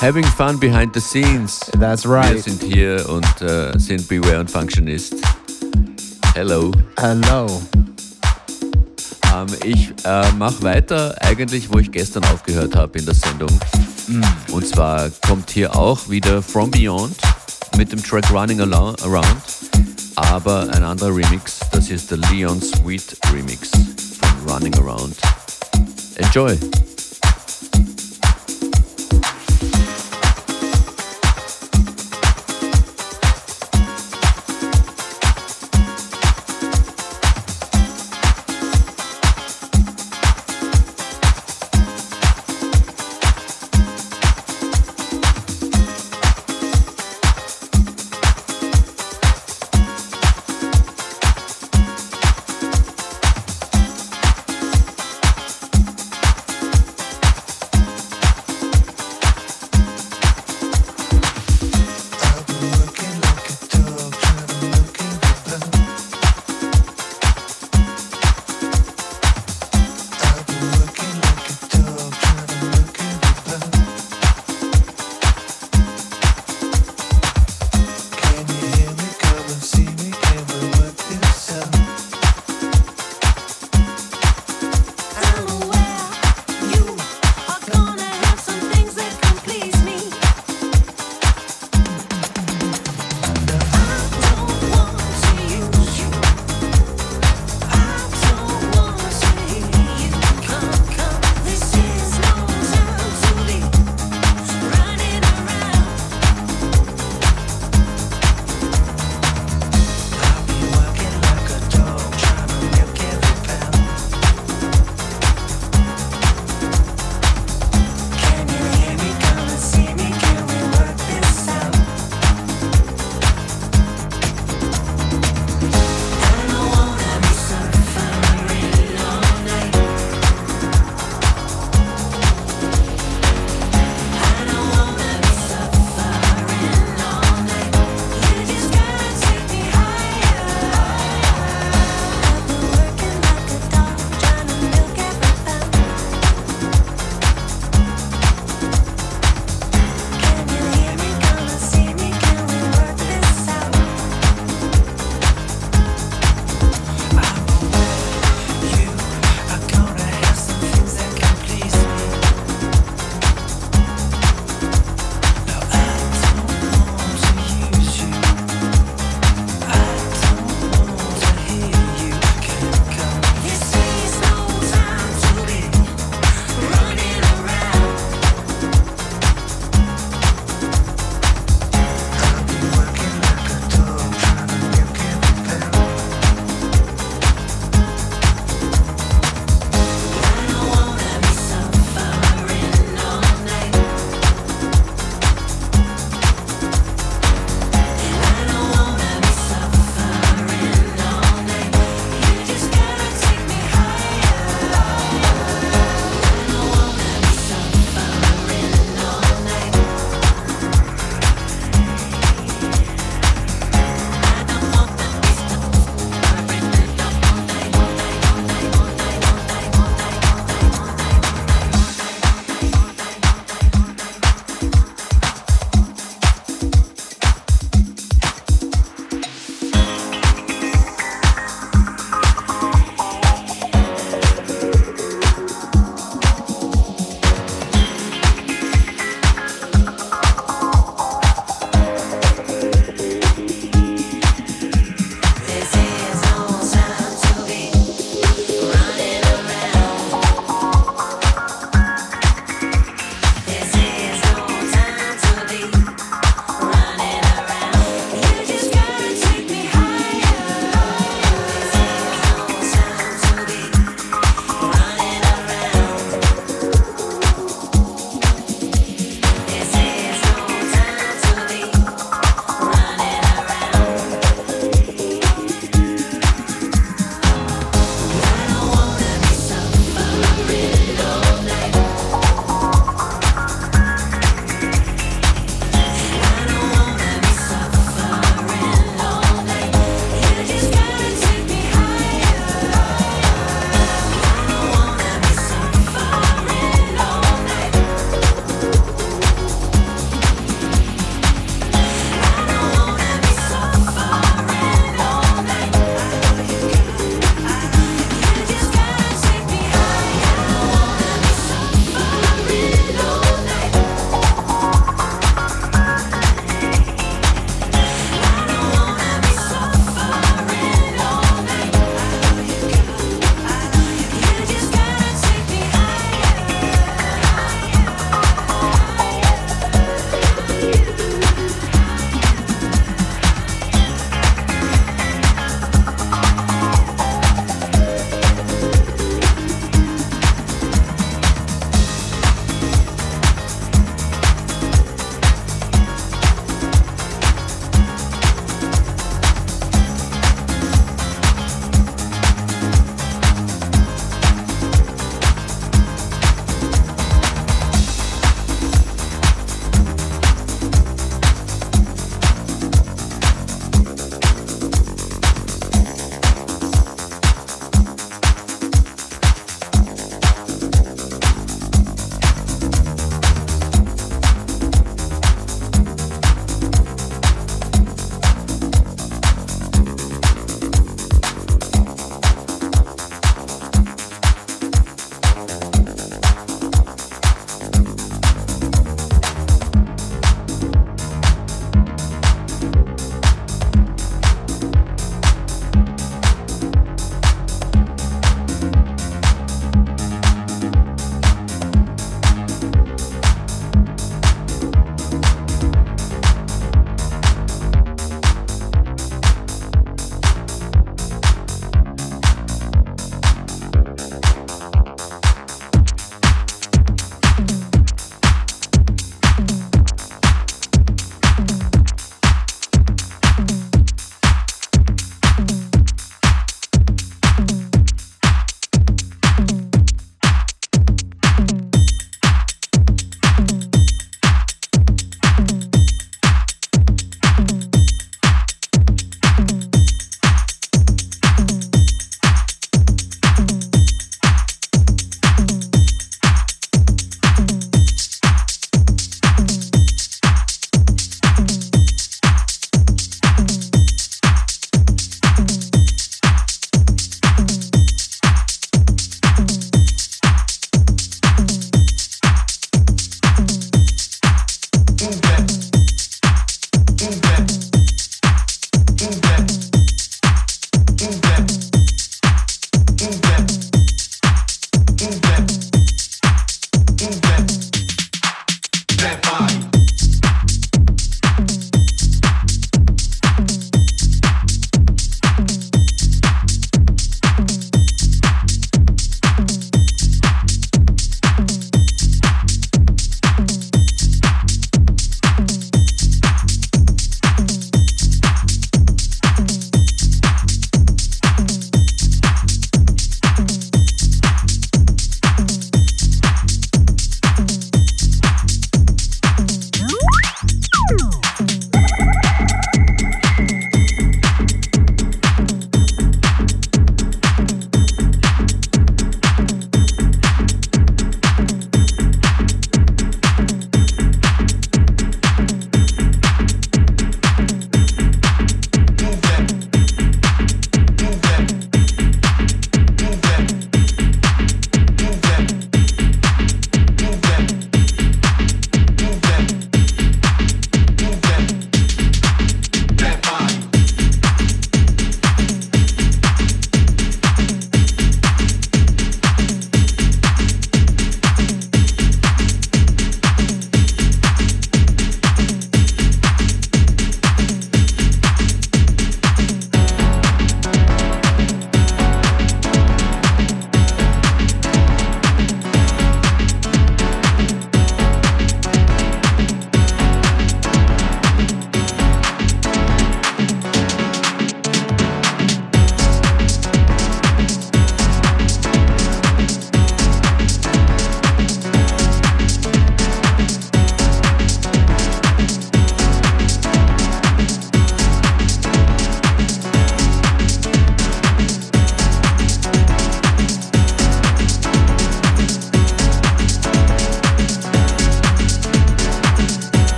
Having fun behind the scenes. That's right. Wir sind hier und äh, sind Beware und Functionist. Hello. Hello. Ähm, ich äh, mache weiter eigentlich, wo ich gestern aufgehört habe in der Sendung. Mm. Und zwar kommt hier auch wieder From Beyond mit dem Track Running Around, aber ein anderer Remix. Das hier ist der Leon Sweet Remix von Running Around. Enjoy!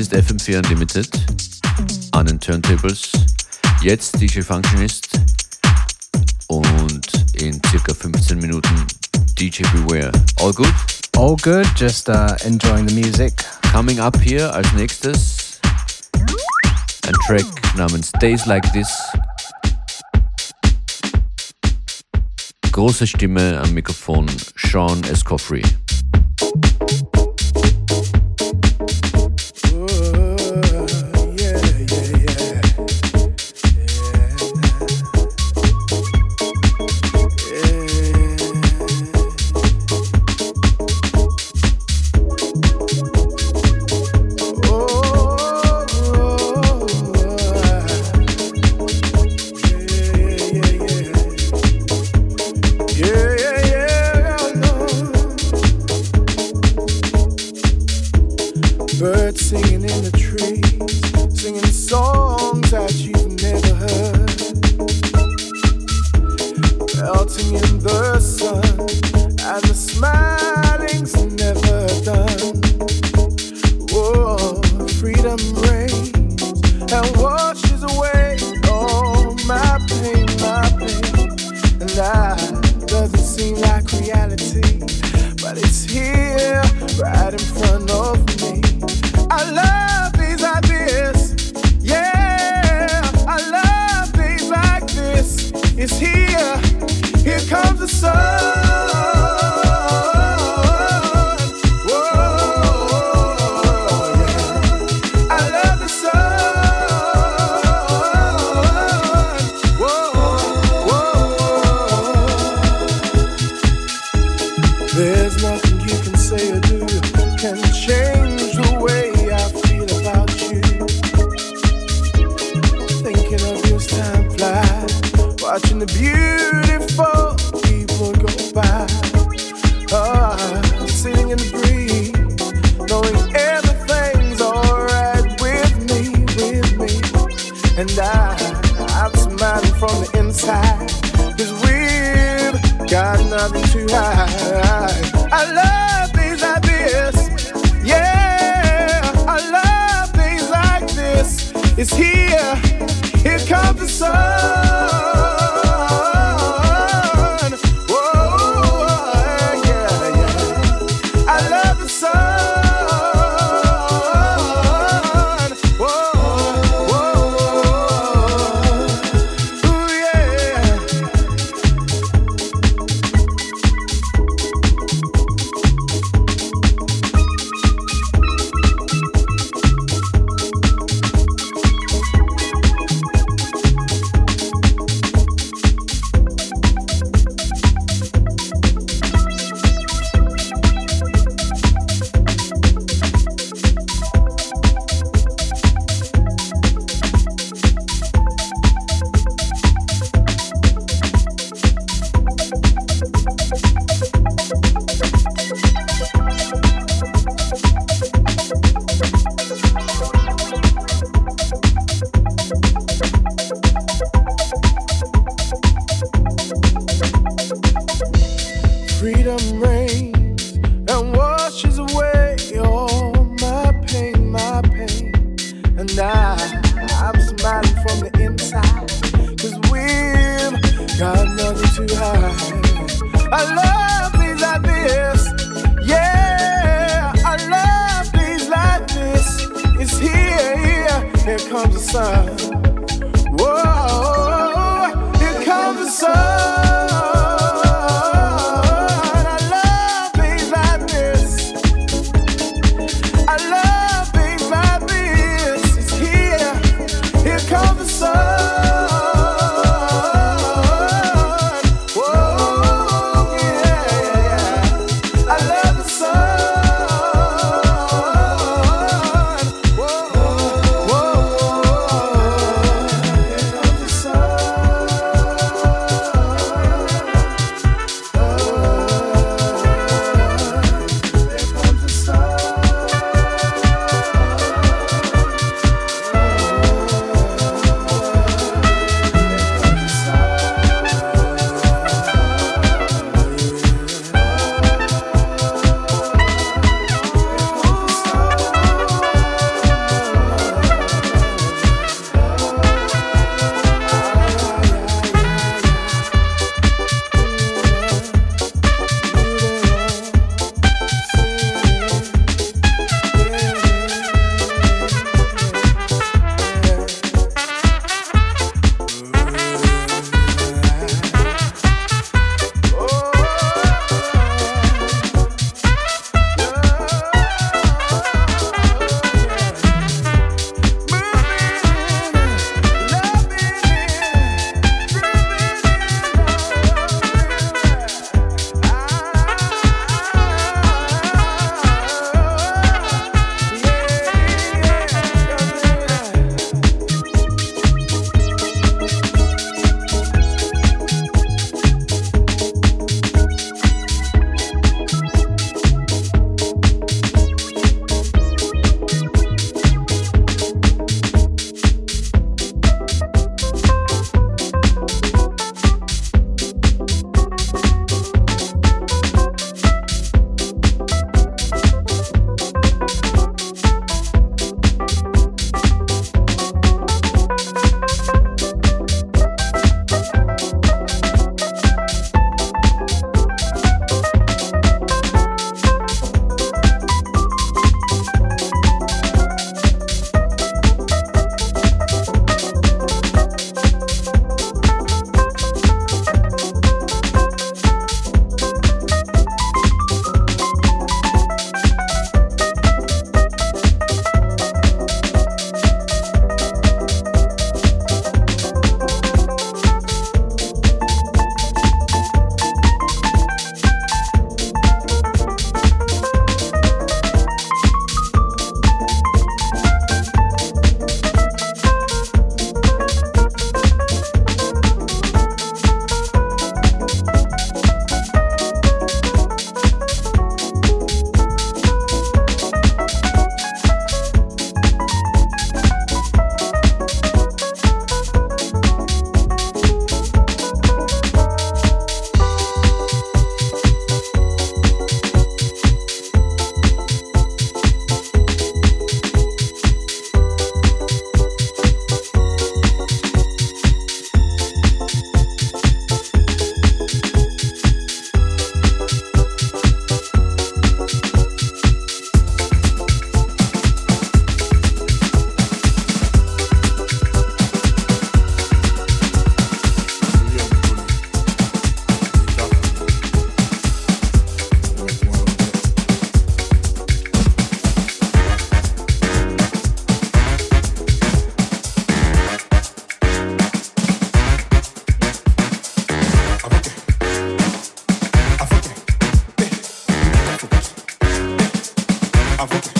Ist FM4 Unlimited an den Turntables. Jetzt DJ Functionist und in circa 15 Minuten DJ Beware. All good? All good, just uh, enjoying the music. Coming up here als nächstes ein Track namens Days Like This. Große Stimme am Mikrofon Sean Escoffrey. I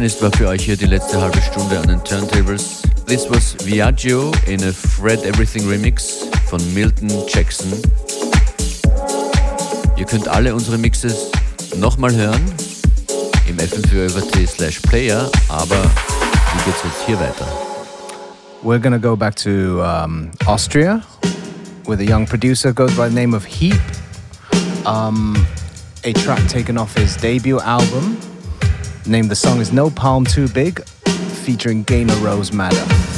Functionist war für euch hier die letzte halbe Stunde an den Turntables. This was Viaggio in a Fred Everything Remix von Milton Jackson. Ihr könnt alle unsere Mixes nochmal hören im fm4 slash player, aber wie geht's jetzt hier weiter? We're gonna go back to um, Austria with a young producer goes by the name of Heap. Um, a track taken off his debut album. Named the song is No Palm Too Big, featuring Gainer Rose Madder.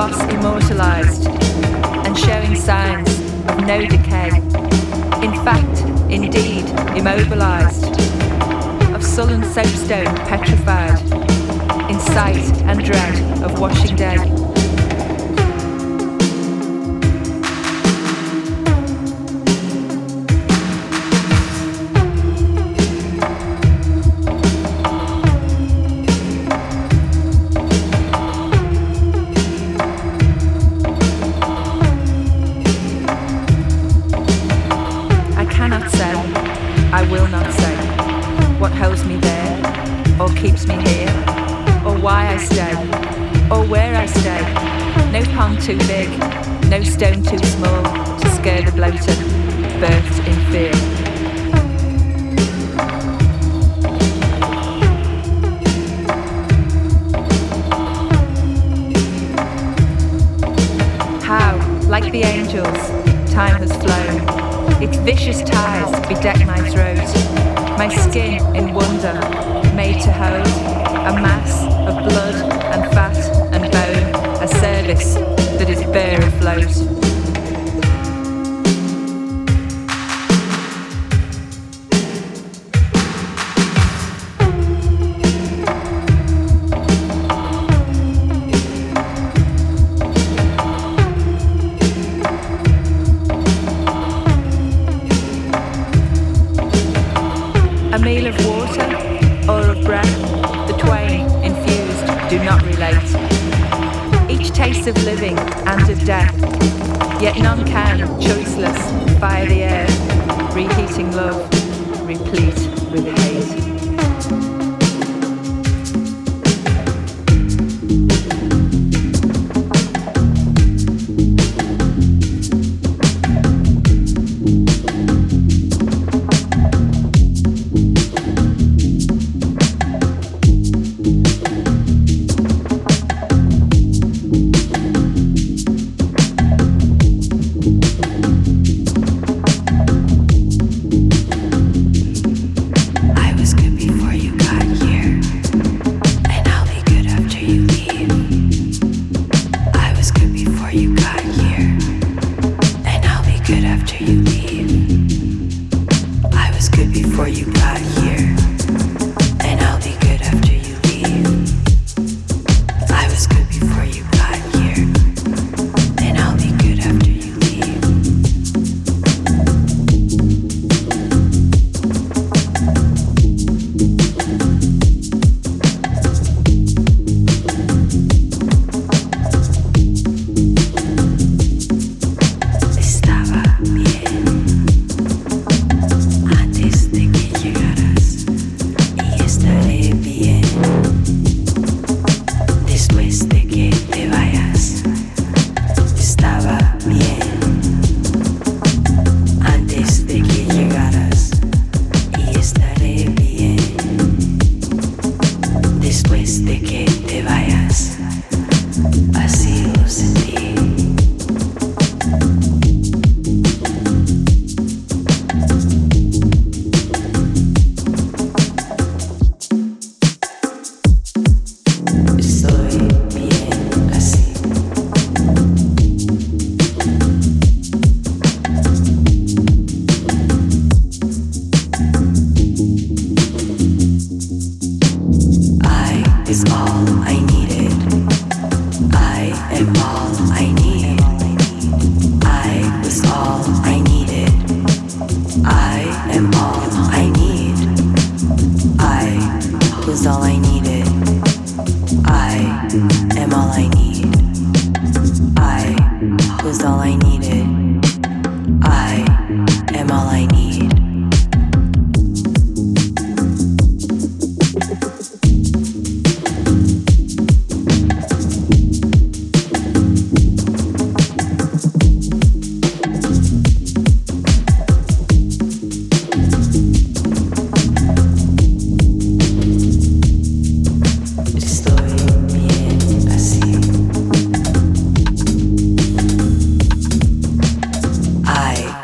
loss immortalized and showing signs of no decay. In fact, indeed, immobilized, of sullen soapstone petrified, in sight and dread of washing day.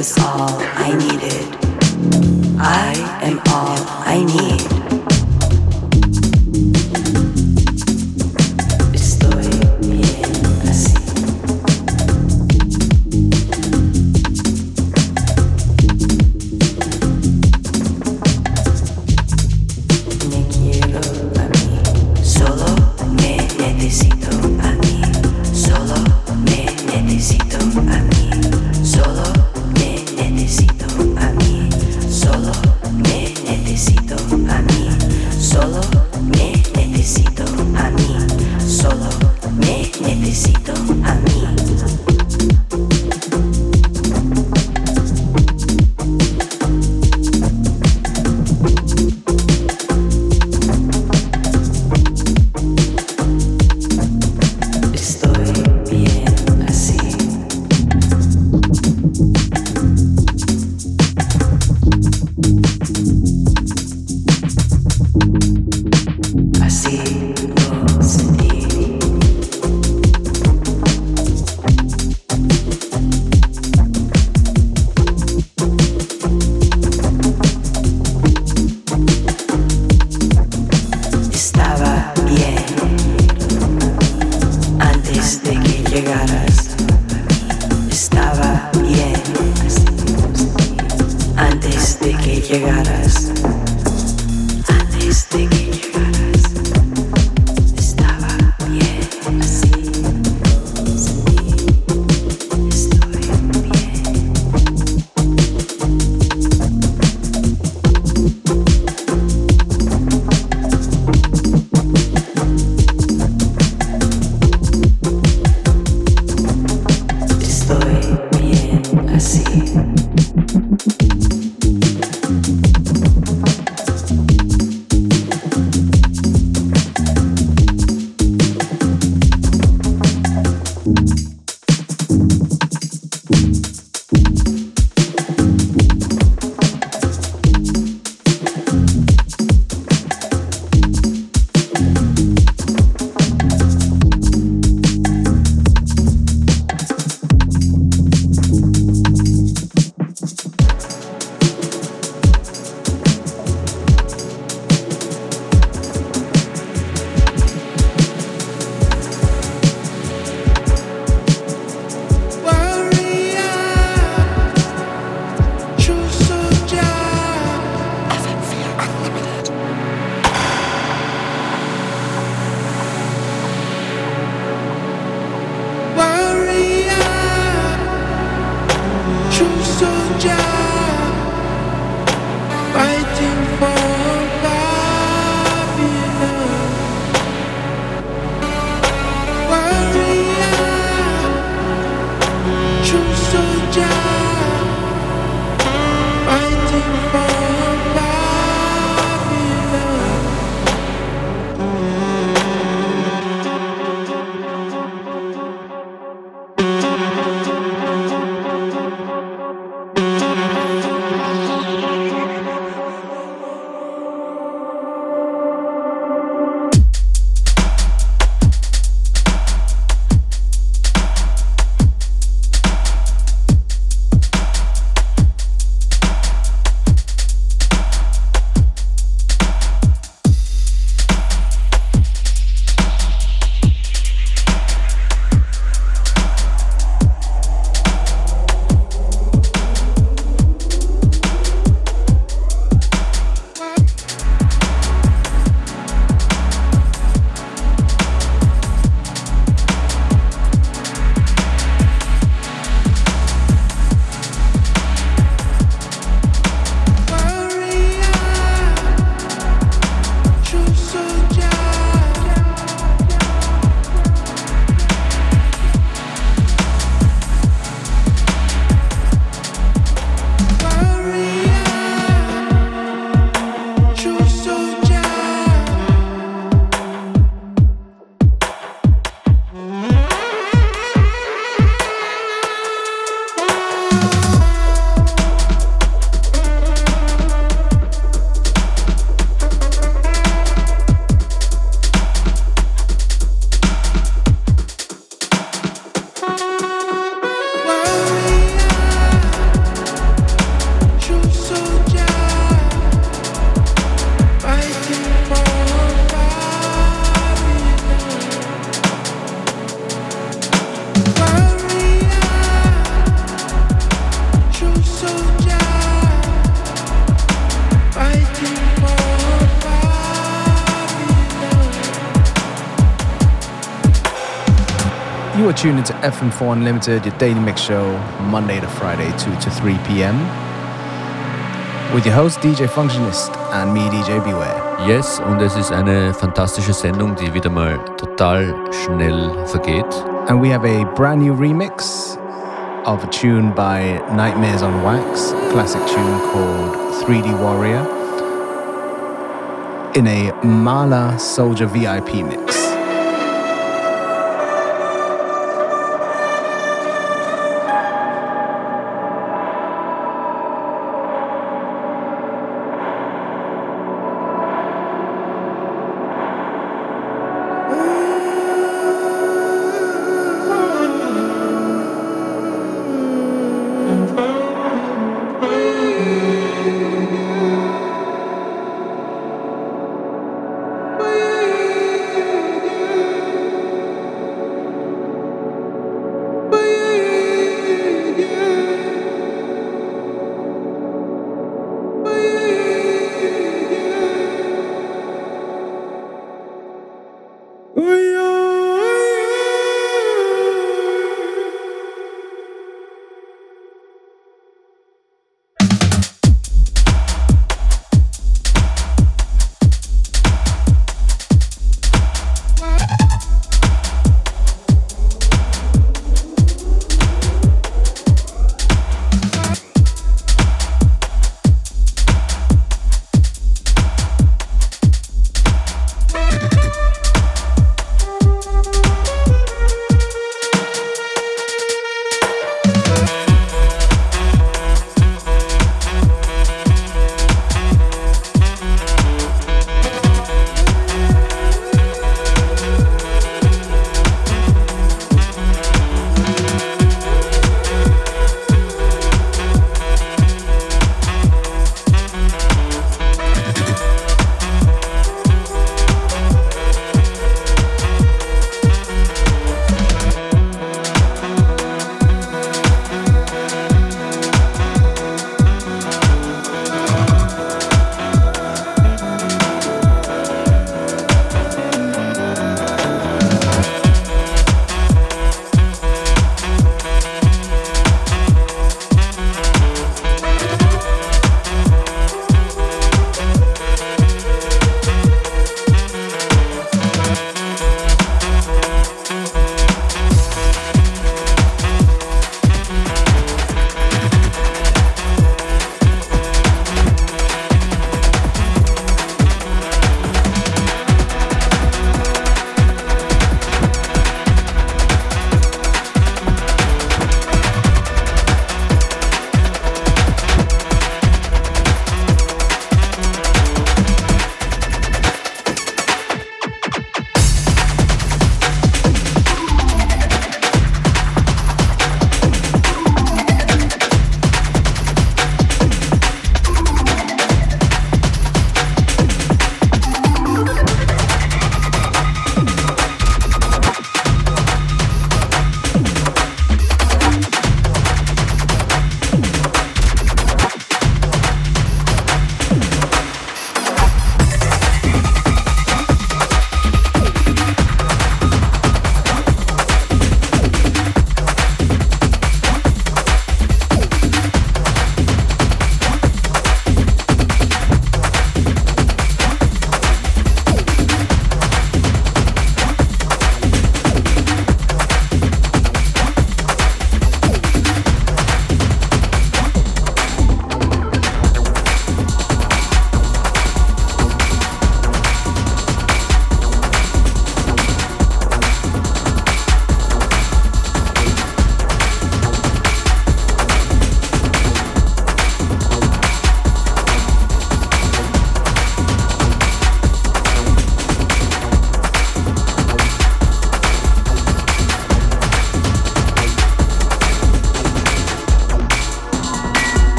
was all I needed. I am all I need. Tuned into FM4 Unlimited, your daily mix show, Monday to Friday, 2 to 3 p.m. With your host DJ Functionist and me, DJ Beware. Yes, und es ist eine fantastische Sendung, die wieder mal total schnell vergeht. And we have a brand new remix of a tune by Nightmares on Wax, a classic tune called 3D Warrior, in a Mala Soldier VIP mix. Woo!